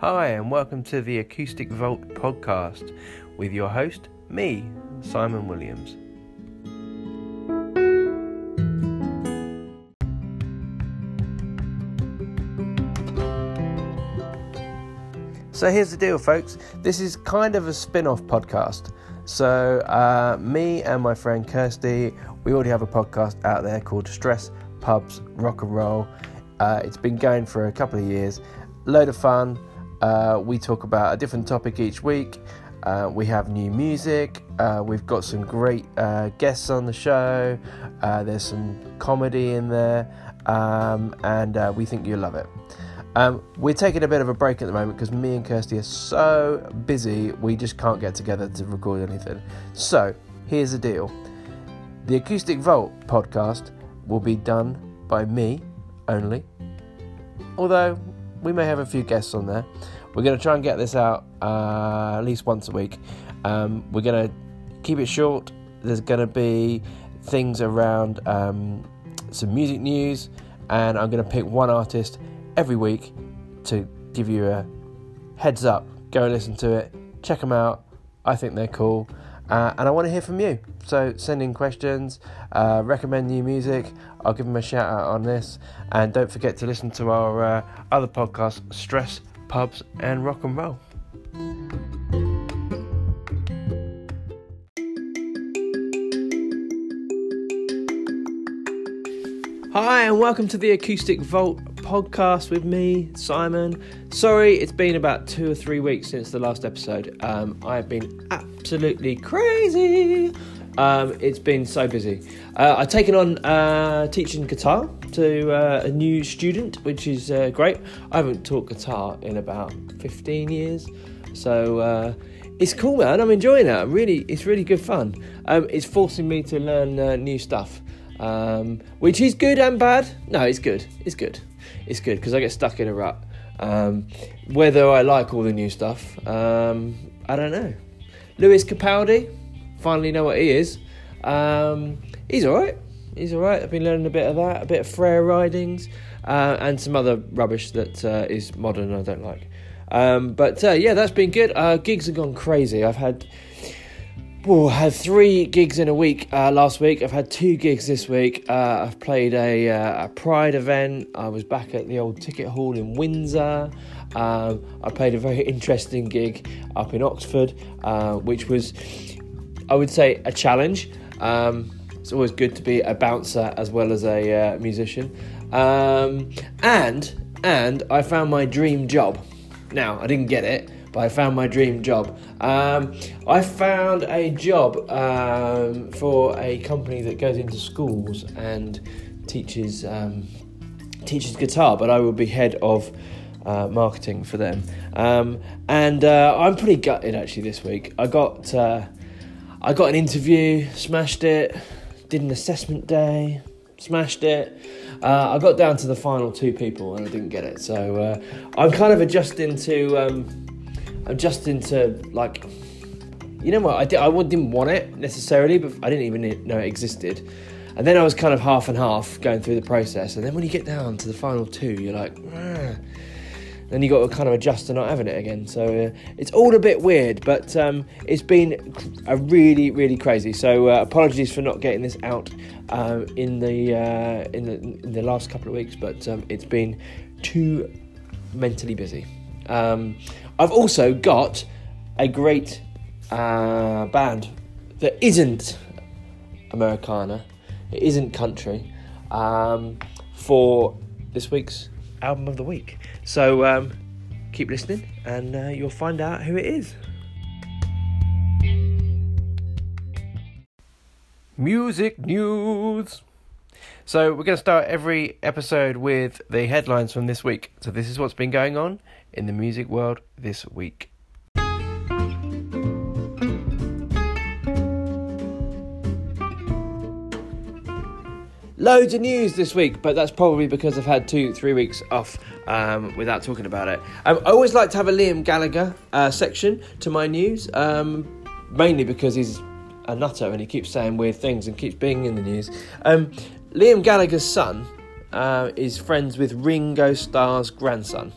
Hi, and welcome to the Acoustic Vault podcast with your host, me, Simon Williams. So here's the deal, folks. This is kind of a spin off podcast. So, uh, me and my friend Kirsty, we already have a podcast out there called Stress Pubs Rock and Roll. Uh, it's been going for a couple of years. Load of fun. Uh, we talk about a different topic each week. Uh, we have new music. Uh, we've got some great uh, guests on the show. Uh, there's some comedy in there, um, and uh, we think you'll love it. Um, we're taking a bit of a break at the moment because me and Kirsty are so busy, we just can't get together to record anything. So, here's the deal the Acoustic Vault podcast will be done by me only, although we may have a few guests on there. We're going to try and get this out uh, at least once a week. Um, we're going to keep it short. There's going to be things around um, some music news, and I'm going to pick one artist every week to give you a heads up. Go and listen to it, check them out. I think they're cool. Uh, and I want to hear from you. So send in questions, uh, recommend new music. I'll give them a shout out on this. And don't forget to listen to our uh, other podcasts, Stress, Pubs, and Rock and Roll. Hi, and welcome to the Acoustic Vault podcast with me, Simon. Sorry, it's been about two or three weeks since the last episode. Um, I've been absolutely crazy. Um, it's been so busy. Uh, I've taken on uh, teaching guitar to uh, a new student, which is uh, great. I haven't taught guitar in about 15 years, so uh, it's cool, man. I'm enjoying it. I'm really, it's really good fun. Um, it's forcing me to learn uh, new stuff, um, which is good and bad. No, it's good. It's good. It's good because I get stuck in a rut. Um, whether I like all the new stuff, um, I don't know. Lewis Capaldi, finally know what he is. Um, he's all right. He's all right. I've been learning a bit of that, a bit of Freya Ridings, uh, and some other rubbish that uh, is modern I don't like. Um, but uh, yeah, that's been good. Uh, gigs have gone crazy. I've had. Oh, I had three gigs in a week uh, last week. I've had two gigs this week. Uh, I've played a, uh, a Pride event. I was back at the old ticket hall in Windsor. Um, I played a very interesting gig up in Oxford, uh, which was, I would say, a challenge. Um, it's always good to be a bouncer as well as a uh, musician. Um, and and I found my dream job. Now I didn't get it, but I found my dream job. Um, I found a job um, for a company that goes into schools and teaches um, teaches guitar, but I will be head of uh, marketing for them. Um, and uh, I'm pretty gutted actually this week. I got uh, I got an interview, smashed it, did an assessment day, smashed it. Uh, I got down to the final two people and I didn't get it. So uh, I'm kind of adjusting to um, adjusting to like you know what I, did, I didn't want it necessarily, but I didn't even know it existed. And then I was kind of half and half going through the process. And then when you get down to the final two, you're like, ah. Then you got to kind of adjust to not having it again. So uh, it's all a bit weird, but um, it's been a really, really crazy. So uh, apologies for not getting this out uh, in the uh, in the in the last couple of weeks, but um, it's been too mentally busy. Um, I've also got a great uh, band that isn't Americana, it isn't country, um, for this week's album of the week. So um, keep listening and uh, you'll find out who it is. Music news. So, we're going to start every episode with the headlines from this week. So, this is what's been going on in the music world this week. Loads of news this week, but that's probably because I've had two, three weeks off um, without talking about it. Um, I always like to have a Liam Gallagher uh, section to my news, um, mainly because he's a nutter and he keeps saying weird things and keeps being in the news. Um, Liam Gallagher's son uh, is friends with Ringo Starr's grandson.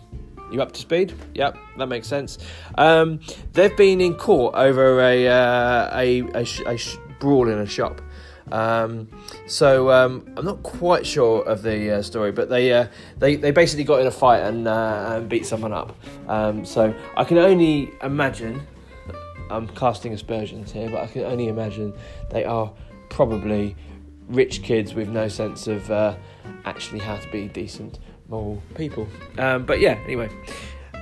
You up to speed? Yep, that makes sense. Um, they've been in court over a uh, a, a, sh- a sh- brawl in a shop. Um, so um, I'm not quite sure of the uh, story, but they, uh, they they basically got in a fight and, uh, and beat someone up. Um, so I can only imagine. I'm casting aspersions here, but I can only imagine they are probably rich kids with no sense of uh, actually how to be decent, moral people. Um, but yeah, anyway.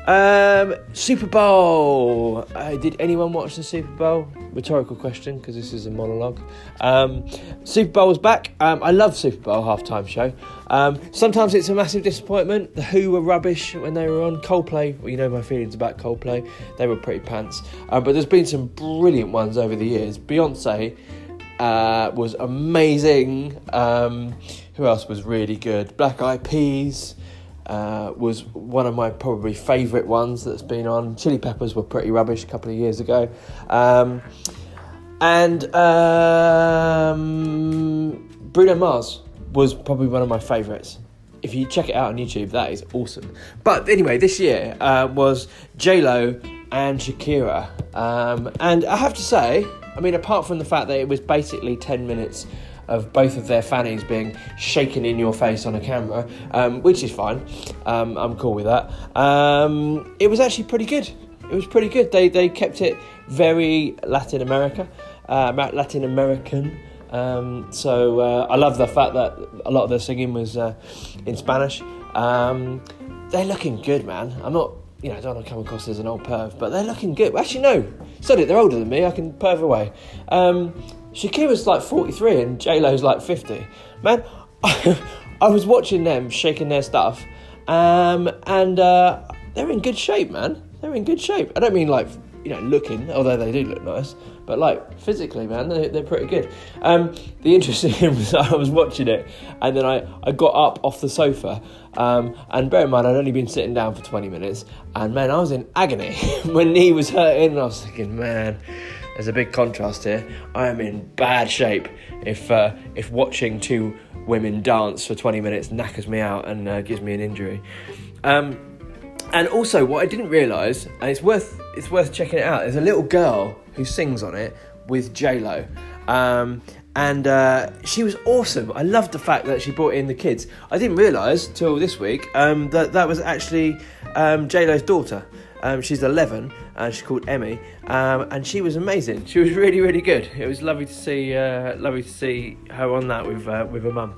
Um, Super Bowl. Uh, did anyone watch the Super Bowl? Rhetorical question because this is a monologue. Um, Super Bowl was back. Um, I love Super Bowl halftime show. Um, sometimes it's a massive disappointment. The Who were rubbish when they were on. Coldplay, well, you know my feelings about Coldplay. They were pretty pants. Uh, but there's been some brilliant ones over the years. Beyonce uh, was amazing. Um, who else was really good? Black Eyed Peas uh, was one of my probably favourite ones that's been on. Chili Peppers were pretty rubbish a couple of years ago. Um, and um, Bruno Mars was probably one of my favourites. If you check it out on YouTube, that is awesome. But anyway, this year uh, was J Lo and Shakira, um, and I have to say, I mean, apart from the fact that it was basically ten minutes of both of their fannies being shaken in your face on a camera, um, which is fine. Um, I'm cool with that. Um, it was actually pretty good. It was pretty good. They they kept it very Latin America, uh, Latin American. Um, so uh, I love the fact that a lot of their singing was uh, in Spanish. Um, they're looking good, man. I'm not, you know, I don't want to come across as an old perv, but they're looking good. Actually, no, sorry, they're older than me. I can perv away. Um, Shakira's like 43 and J Lo's like 50. Man, I was watching them shaking their stuff, um, and uh, they're in good shape, man. They're in good shape. I don't mean like you know looking, although they do look nice, but like physically, man, they're, they're pretty good. Um, the interesting thing was I was watching it, and then I, I got up off the sofa, um, and bear in mind I'd only been sitting down for 20 minutes, and man, I was in agony. My knee was hurting, and I was thinking, man there's a big contrast here. I am in bad shape if uh, if watching two women dance for 20 minutes knackers me out and uh, gives me an injury. Um, and also, what I didn't realise, and it's worth it's worth checking it out. There's a little girl who sings on it with J Lo. Um, and uh, she was awesome. I loved the fact that she brought in the kids. I didn't realise till this week um, that that was actually um, J Lo's daughter. Um, she's 11 and she's called Emme, um, and she was amazing. She was really, really good. It was lovely to see, uh, lovely to see her on that with uh, with her mum.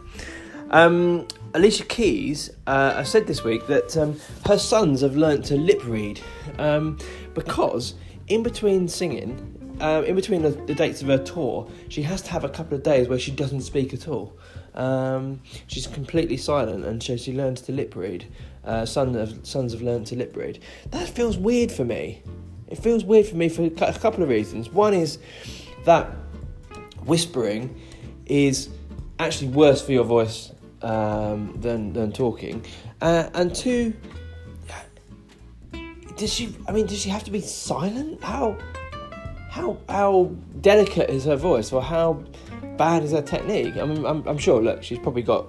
Um, Alicia Keys, uh, I said this week that um, her sons have learnt to lip read um, because in between singing, uh, in between the, the, dates of her tour, she has to have a couple of days where she doesn't speak at all. Um, she's completely silent, and so she learns to lip read. Uh, son of, sons have learned to lip read. That feels weird for me. It feels weird for me for a couple of reasons. One is that whispering is actually worse for your voice um, than than talking, uh, and two, does she? I mean, does she have to be silent? How how how delicate is her voice, or how bad is her technique? I mean, I'm, I'm sure. Look, she's probably got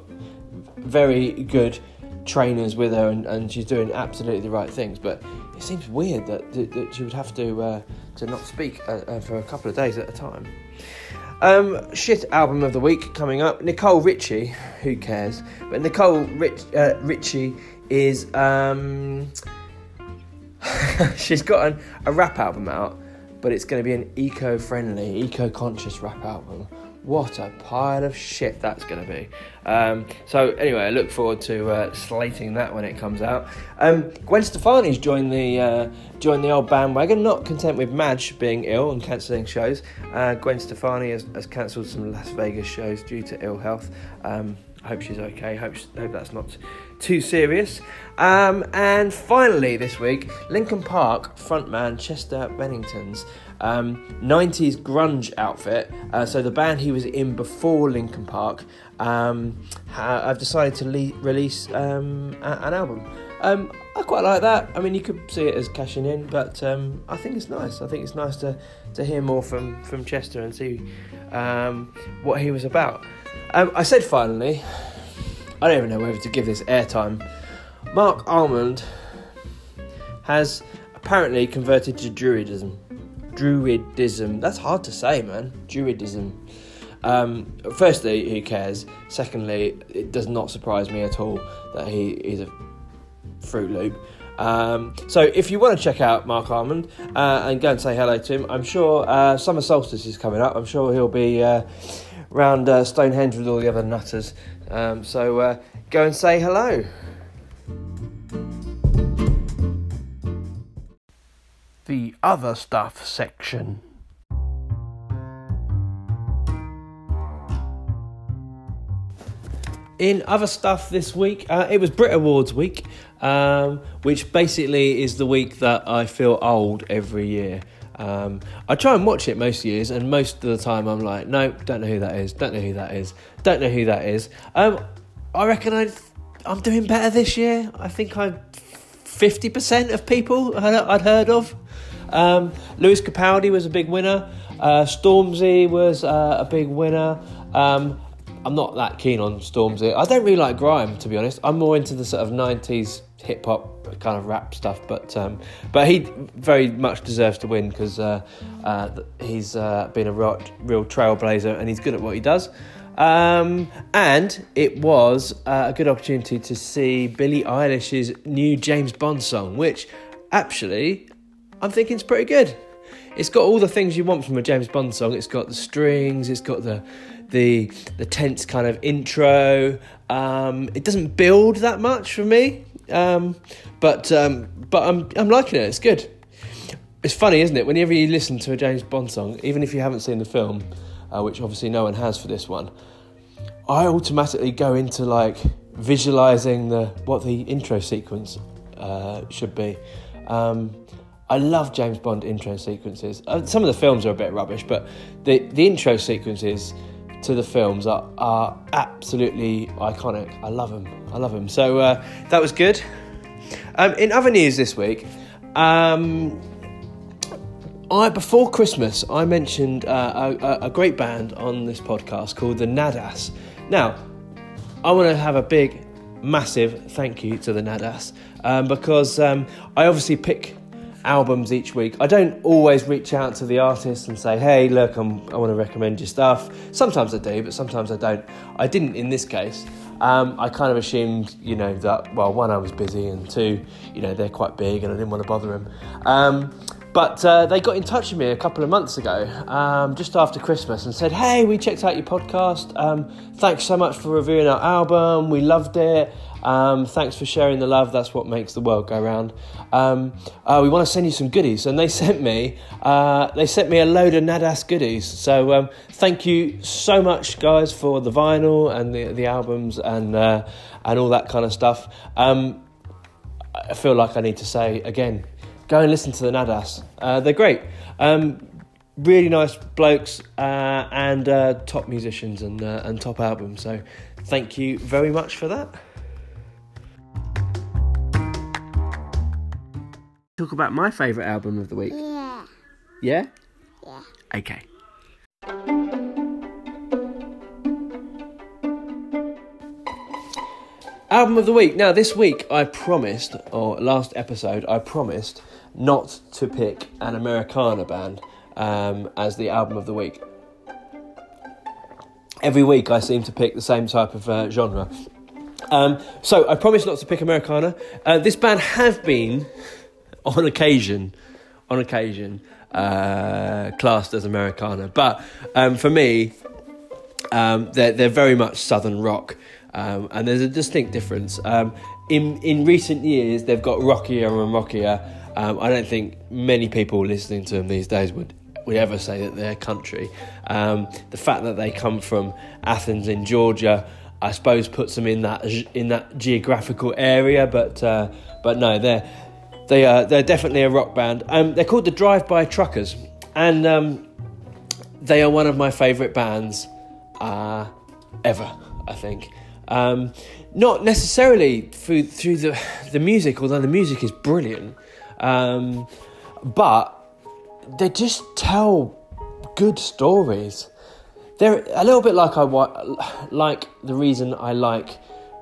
very good trainers with her, and, and she's doing absolutely the right things, but it seems weird that, that, that she would have to uh, to not speak uh, uh, for a couple of days at a time. Um, shit album of the week coming up. Nicole Richie, who cares? But Nicole Rich, uh, Richie is um, she's got an, a rap album out, but it's going to be an eco-friendly, eco-conscious rap album what a pile of shit that's going to be. Um, so anyway, I look forward to uh, slating that when it comes out. Um, Gwen Stefani's joined the uh, joined the old bandwagon. Not content with Madge being ill and cancelling shows, uh, Gwen Stefani has, has cancelled some Las Vegas shows due to ill health. Um, I hope she's okay. Hope, hope that's not too serious. Um, and finally, this week, Linkin Park frontman Chester Bennington's um, 90s grunge outfit. Uh, so the band he was in before Linkin Park, um, I've decided to le- release um, a- an album. Um, I quite like that. I mean, you could see it as cashing in, but um, I think it's nice. I think it's nice to, to hear more from, from Chester and see um, what he was about. I said finally, I don't even know whether to give this airtime. Marc Almond has apparently converted to Druidism. Druidism. That's hard to say, man. Druidism. Um, firstly, who cares? Secondly, it does not surprise me at all that he is a Fruit Loop. Um, so if you want to check out Marc Almond uh, and go and say hello to him, I'm sure uh, summer solstice is coming up. I'm sure he'll be uh, round uh, Stonehenge with all the other nutters. Um, so uh, go and say hello. The other stuff section. In other stuff this week, uh, it was Brit Awards week, um, which basically is the week that I feel old every year. Um, I try and watch it most years, and most of the time I'm like, no, don't know who that is, don't know who that is, don't know who that is. Um, I reckon i am doing better this year. I think I'm 50% of people I'd heard of. Um, Lewis Capaldi was a big winner. Uh, Stormzy was uh, a big winner. Um, I'm not that keen on Stormzy. I don't really like grime, to be honest. I'm more into the sort of '90s hip hop kind of rap stuff. But um, but he very much deserves to win because uh, uh, he's uh, been a real, real trailblazer and he's good at what he does. Um, and it was uh, a good opportunity to see Billie Eilish's new James Bond song, which actually I'm thinking is pretty good. It's got all the things you want from a James Bond song. It's got the strings, it's got the the the tense kind of intro. Um, it doesn't build that much for me, um, but um, but I'm I'm liking it. It's good. It's funny, isn't it? Whenever you listen to a James Bond song, even if you haven't seen the film, uh, which obviously no one has for this one, I automatically go into like visualizing the what the intro sequence uh, should be. Um, I love James Bond intro sequences. Uh, some of the films are a bit rubbish, but the the intro sequences to the films are, are absolutely iconic. I love them. I love them. So uh, that was good. Um, in other news this week, um, I before Christmas I mentioned uh, a, a, great band on this podcast called the Nadas. Now, I want to have a big, massive thank you to the Nadas um, because um, I obviously pick albums each week. I don't always reach out to the artists and say, hey, look, I'm, i want to recommend your stuff. Sometimes I do, but sometimes I don't. I didn't in this case. Um, I kind of assumed, you know, that, well, one, I was busy, and two, you know, they're quite big and I didn't want to bother them. Um, but uh, they got in touch with me a couple of months ago, um, just after Christmas, and said, Hey, we checked out your podcast. Um, thanks so much for reviewing our album. We loved it. Um, thanks for sharing the love. That's what makes the world go round. Um, uh, we want to send you some goodies, and they sent me uh, they sent me a load of Nadas goodies. So um, thank you so much, guys, for the vinyl and the the albums and uh, and all that kind of stuff. Um, I feel like I need to say again go and listen to the Nadas. Uh, they're great. Um, really nice blokes uh, and uh, top musicians and, uh, and top albums. So thank you very much for that. Talk about my favourite album of the week. Yeah. Yeah? Yeah. Okay. Album of the week. Now, this week I promised, or last episode, I promised not to pick an Americana band um, as the album of the week. Every week I seem to pick the same type of uh, genre. Um, so I promised not to pick Americana. Uh, this band have been, on occasion, on occasion, uh, classed as Americana, but um, for me, um, they're they're very much Southern rock, um, and there's a distinct difference. Um, in in recent years, they've got rockier and rockier. Um, I don't think many people listening to them these days would would ever say that they're country. Um, the fact that they come from Athens in Georgia, I suppose, puts them in that in that geographical area. But uh, but no, they're they are they're definitely a rock band. Um, they're called the Drive By Truckers, and um, they are one of my favourite bands uh, ever. I think. Um, not necessarily through through the the music, although the music is brilliant. Um, but they just tell good stories. They're a little bit like I like the reason I like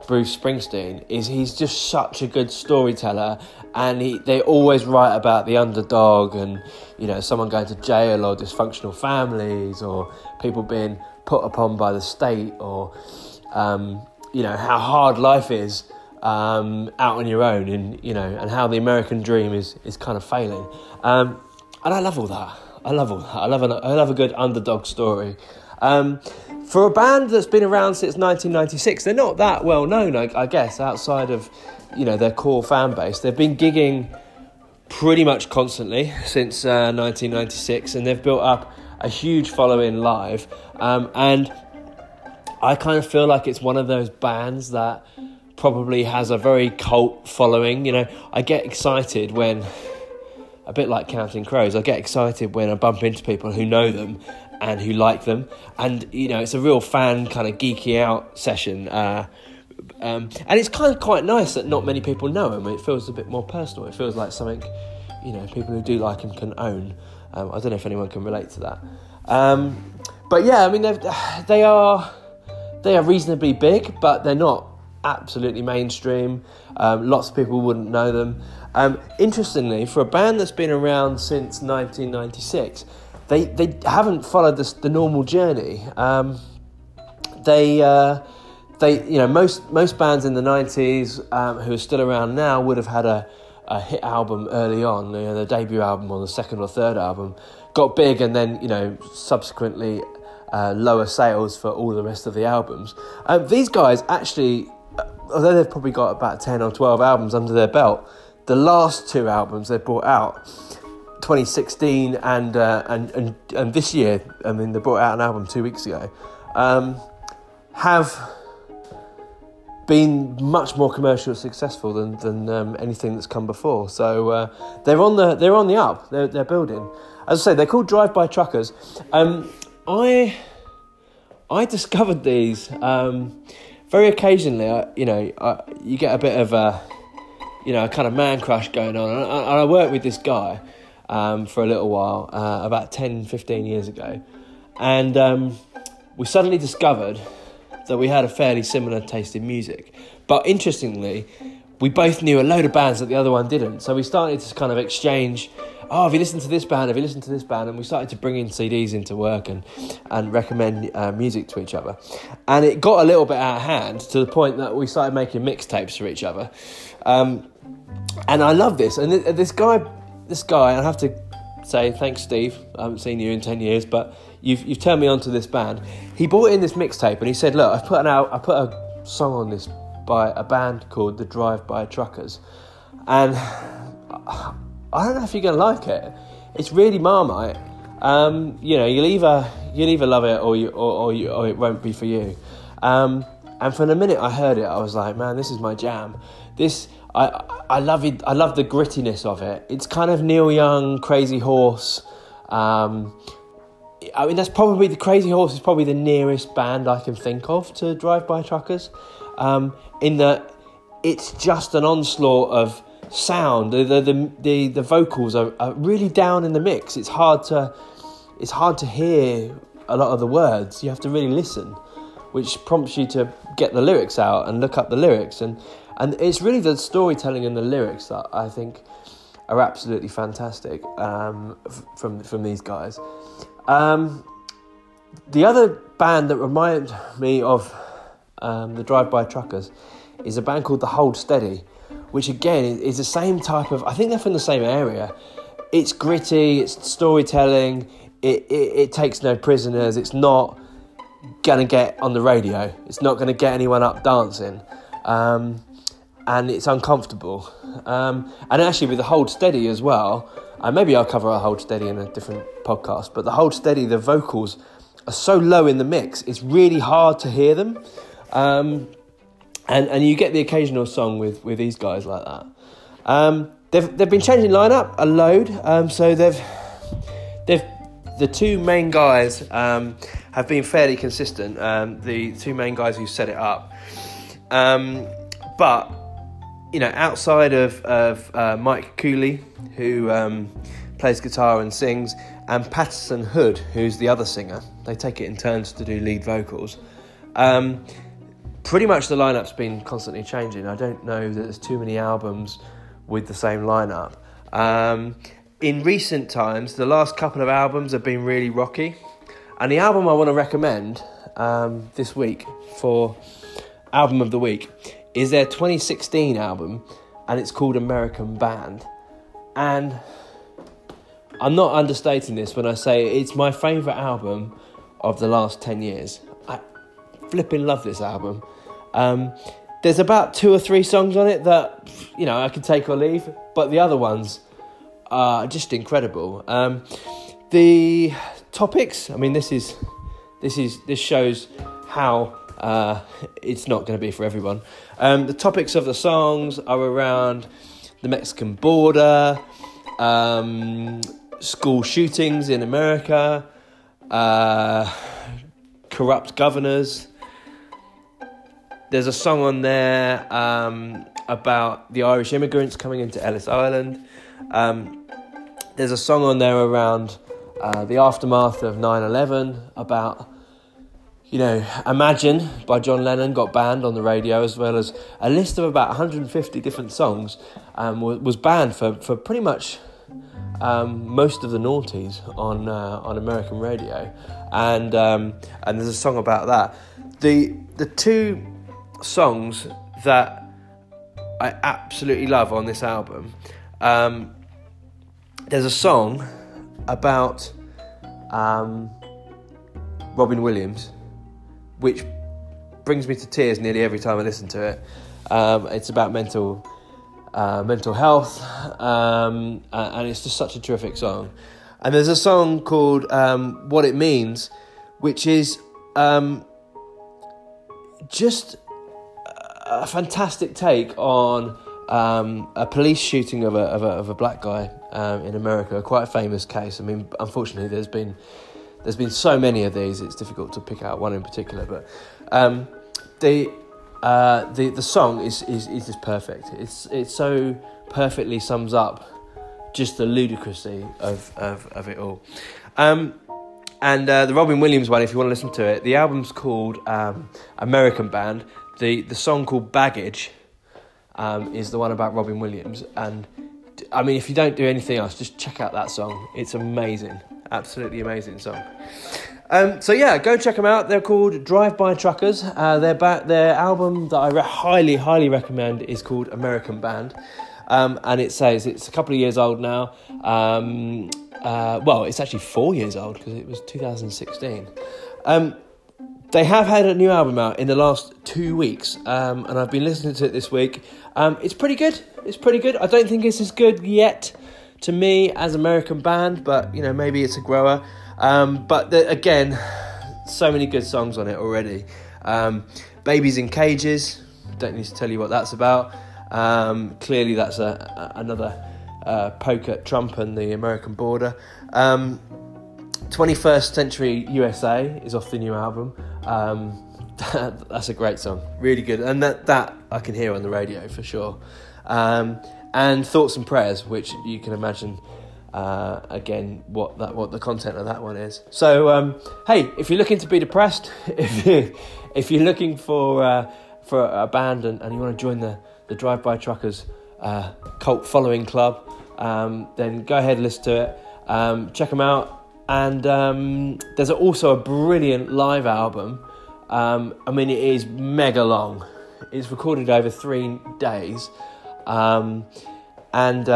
Bruce Springsteen is he's just such a good storyteller, and he, they always write about the underdog and you know someone going to jail or dysfunctional families or people being put upon by the state or um, you know how hard life is um, out on your own and you know and how the American dream is is kind of failing. Um, and I love all that. I love all that. I love an, I love a good underdog story. Um, for a band that's been around since 1996, they're not that well known, I, I guess, outside of you know their core fan base. They've been gigging pretty much constantly since uh, 1996, and they've built up a huge following live. Um, and I kind of feel like it's one of those bands that probably has a very cult following. You know, I get excited when, a bit like Counting Crows, I get excited when I bump into people who know them and who like them. And, you know, it's a real fan kind of geeky out session. Uh, um, and it's kind of quite nice that not many people know him. It feels a bit more personal. It feels like something, you know, people who do like him can own. Um, I don't know if anyone can relate to that. Um, but yeah, I mean, they are they are reasonably big, but they're not absolutely mainstream. Um, lots of people wouldn't know them. Um, interestingly, for a band that's been around since 1996, they they haven't followed the, the normal journey. Um, they uh, they you know most most bands in the 90s um, who are still around now would have had a, a hit album early on, you know, the debut album or the second or third album, got big and then you know subsequently uh, lower sales for all the rest of the albums. Um, these guys actually, although they've probably got about 10 or 12 albums under their belt, the last two albums they brought out 2016 and, uh, and and and this year. I mean, they brought out an album two weeks ago. Um, have been much more commercially successful than than um, anything that's come before. So uh, they're on the they're on the up. They're they're building. As I say, they're called Drive By Truckers. Um, I I discovered these um, very occasionally. I, you know, I, you get a bit of a you know a kind of man crush going on, and I, and I worked with this guy um, for a little while, uh, about 10, 15 years ago. And um, we suddenly discovered that we had a fairly similar taste in music. But interestingly, we both knew a load of bands that the other one didn't. So we started to kind of exchange, oh, have you listened to this band? Have you listened to this band? And we started to bring in CDs into work and, and recommend uh, music to each other. And it got a little bit out of hand to the point that we started making mixtapes for each other. Um, and I love this. And this guy this guy, I have to say thanks, Steve. I haven't seen you in ten years, but you've you've turned me on to this band. He brought in this mixtape and he said, "Look, I've put an out, I put a song on this by a band called the Drive By Truckers, and I don't know if you're gonna like it. It's really marmite. Um, you know, you'll either you'll either love it or you or, or, you, or it won't be for you." Um, and for the minute I heard it, I was like, "Man, this is my jam." This I I love it. I love the grittiness of it. It's kind of Neil Young, Crazy Horse. Um, I mean, that's probably the Crazy Horse is probably the nearest band I can think of to Drive By Truckers. Um, in that it's just an onslaught of sound. The the the, the, vocals are, are really down in the mix. It's hard to it's hard to hear a lot of the words. You have to really listen, which prompts you to get the lyrics out and look up the lyrics and and it's really the storytelling and the lyrics that I think are absolutely fantastic um, from from these guys. Um, the other band that reminded me of um, the Drive By Truckers is a band called The Hold Steady, which again is the same type of. I think they're from the same area. It's gritty. It's storytelling. It, it, it takes no prisoners. It's not gonna get on the radio. It's not gonna get anyone up dancing. Um, and it's uncomfortable. Um, and actually, with the hold steady as well, uh, maybe I'll cover a hold steady in a different podcast. But the hold steady, the vocals are so low in the mix, it's really hard to hear them. Um, and and you get the occasional song with with these guys like that. Um, they've they've been changing lineup a load. Um, so they've they've the two main guys um, have been fairly consistent. Um, the two main guys who set it up. but you know, outside of, of uh, Mike Cooley, who um, plays guitar and sings, and Patterson Hood, who's the other singer, they take it in turns to do lead vocals. Pretty much the lineup's been constantly changing. I don't know that there's too many albums with the same lineup. Um, in recent times, the last couple of albums have been really rocky, and the album I want to recommend um, this week for album of the week is their 2016 album, and it's called American Band. And I'm not understating this when I say it's my favourite album of the last 10 years. Flipping love this album. Um, there's about two or three songs on it that, you know, I can take or leave, but the other ones are just incredible. Um, the topics, I mean, this is, this is, this shows how uh, it's not going to be for everyone. Um, the topics of the songs are around the Mexican border, um, school shootings in America, uh, corrupt governors. There's a song on there um, about the Irish immigrants coming into Ellis Island. Um, there's a song on there around uh, the aftermath of 9 11, about, you know, Imagine by John Lennon got banned on the radio, as well as a list of about 150 different songs um, was banned for, for pretty much um, most of the noughties on uh, on American radio, and um, and there's a song about that. The the two songs that I absolutely love on this album. Um, there's a song about um, Robin Williams, which brings me to tears nearly every time I listen to it. Um, it's about mental uh, mental health, um, and it's just such a terrific song. And there's a song called um, "What It Means," which is um, just a fantastic take on um, a police shooting of a, of a, of a black guy um, in America, a quite famous case. I mean, unfortunately, there's been there's been so many of these; it's difficult to pick out one in particular. But um, the uh, the the song is, is is just perfect. It's it so perfectly sums up just the ludicrousy of of, of it all. Um, and uh, the Robin Williams one, if you want to listen to it, the album's called um, American Band. The the song called Baggage um, is the one about Robin Williams. And I mean, if you don't do anything else, just check out that song. It's amazing, absolutely amazing song. Um, so yeah, go check them out. They're called Drive By Truckers. Uh, their ba- their album that I re- highly highly recommend is called American Band, um, and it says it's a couple of years old now. Um, uh, well, it's actually four years old because it was 2016. Um, they have had a new album out in the last two weeks, um, and I've been listening to it this week. Um, it's pretty good. It's pretty good. I don't think it's as good yet to me as American Band, but you know maybe it's a grower. Um, but the, again, so many good songs on it already. Um, Babies in Cages, don't need to tell you what that's about. Um, clearly, that's a, a another uh, poke at Trump and the American border. 21st um, Century USA is off the new album. Um, that's a great song, really good, and that that I can hear on the radio for sure. Um, and Thoughts and Prayers, which you can imagine uh, again what that what the content of that one is. So um, hey, if you're looking to be depressed, if you if you're looking for uh, for a band and, and, you want to join the the Drive By Truckers uh, cult following club, um, then go ahead and listen to it. Um, check them out. And um, there's also a brilliant live album. Um, I mean, it is mega long. It's recorded over three days. Um, and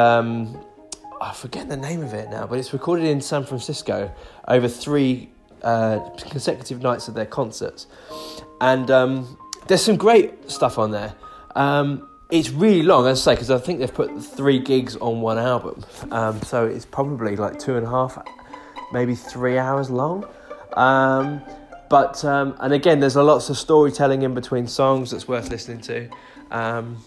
I forget the name of it now, but it's recorded in San Francisco over three uh, consecutive nights of their concerts, and um, there's some great stuff on there. Um, it's really long, as I say, because I think they've put three gigs on one album, um, so it's probably like two and a half, maybe three hours long. Um, but um, and again, there's a lots of storytelling in between songs that's worth listening to. Um,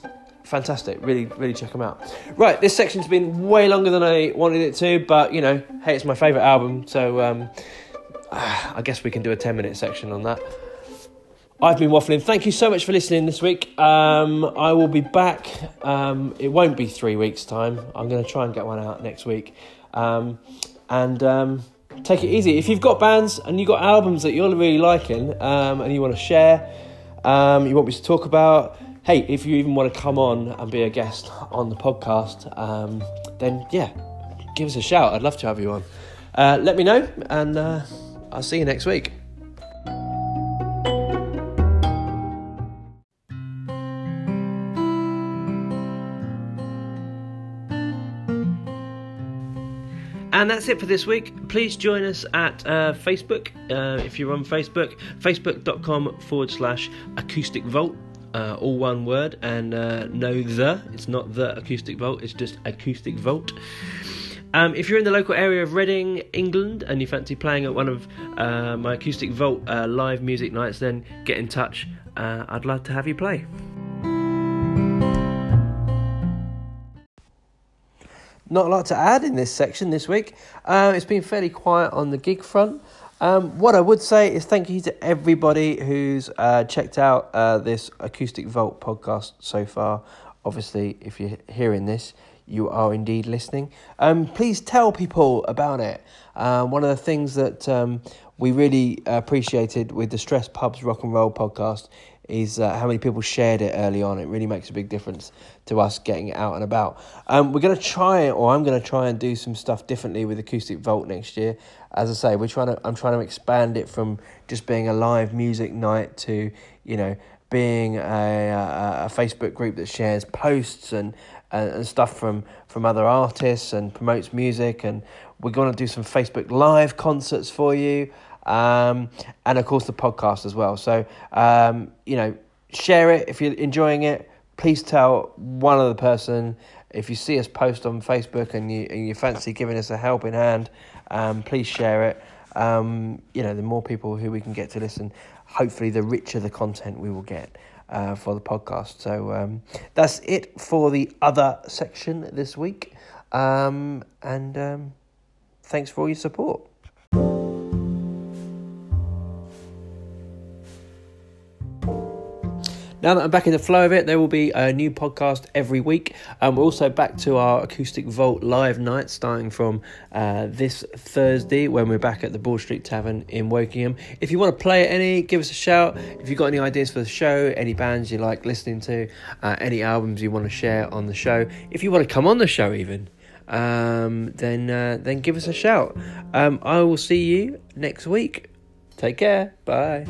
fantastic. Really, really check them out. Right, this section's been way longer than I wanted it to, but you know, hey, it's my favourite album, so um, I guess we can do a 10 minute section on that. I've been waffling. Thank you so much for listening this week. Um, I will be back. Um, it won't be three weeks' time. I'm going to try and get one out next week. Um, and um, take it easy. If you've got bands and you've got albums that you're really liking um, and you want to share, um, you want me to talk about, hey, if you even want to come on and be a guest on the podcast, um, then yeah, give us a shout. I'd love to have you on. Uh, let me know, and uh, I'll see you next week. And that's it for this week. Please join us at uh, Facebook uh, if you're on Facebook, facebook.com forward slash acoustic vault. Uh, all one word and uh, no the. It's not the acoustic vault, it's just acoustic vault. Um, if you're in the local area of Reading, England, and you fancy playing at one of uh, my Acoustic Vault uh, live music nights, then get in touch. I'd love to have you play. Not a lot to add in this section this week. Uh, it's been fairly quiet on the gig front. Um, what I would say is thank you to everybody who's uh, checked out uh, this Acoustic Vault podcast so far. Obviously, if you're hearing this, you are indeed listening. Um, please tell people about it. Uh, one of the things that um, we really appreciated with the Stress Pubs Rock and Roll podcast is uh, how many people shared it early on. It really makes a big difference to us getting it out and about. Um, we're going to try, or I'm going to try and do some stuff differently with Acoustic Vault next year. As I say, we're trying to. I'm trying to expand it from just being a live music night to you know being a, a, a Facebook group that shares posts and, and, and stuff from, from other artists and promotes music. And we're going to do some Facebook live concerts for you um, and of course the podcast as well. So um, you know, share it if you're enjoying it. Please tell one other person if you see us post on Facebook and you and you fancy giving us a helping hand. Um, please share it. Um, you know, the more people who we can get to listen, hopefully, the richer the content we will get. Uh, for the podcast. So um, that's it for the other section this week. Um, and um, thanks for all your support. Now that I'm back in the flow of it, there will be a new podcast every week. Um, we're also back to our Acoustic Vault live night starting from uh, this Thursday when we're back at the Broad Street Tavern in Wokingham. If you want to play any, give us a shout. If you've got any ideas for the show, any bands you like listening to, uh, any albums you want to share on the show, if you want to come on the show even, um, then uh, then give us a shout. Um, I will see you next week. Take care. Bye.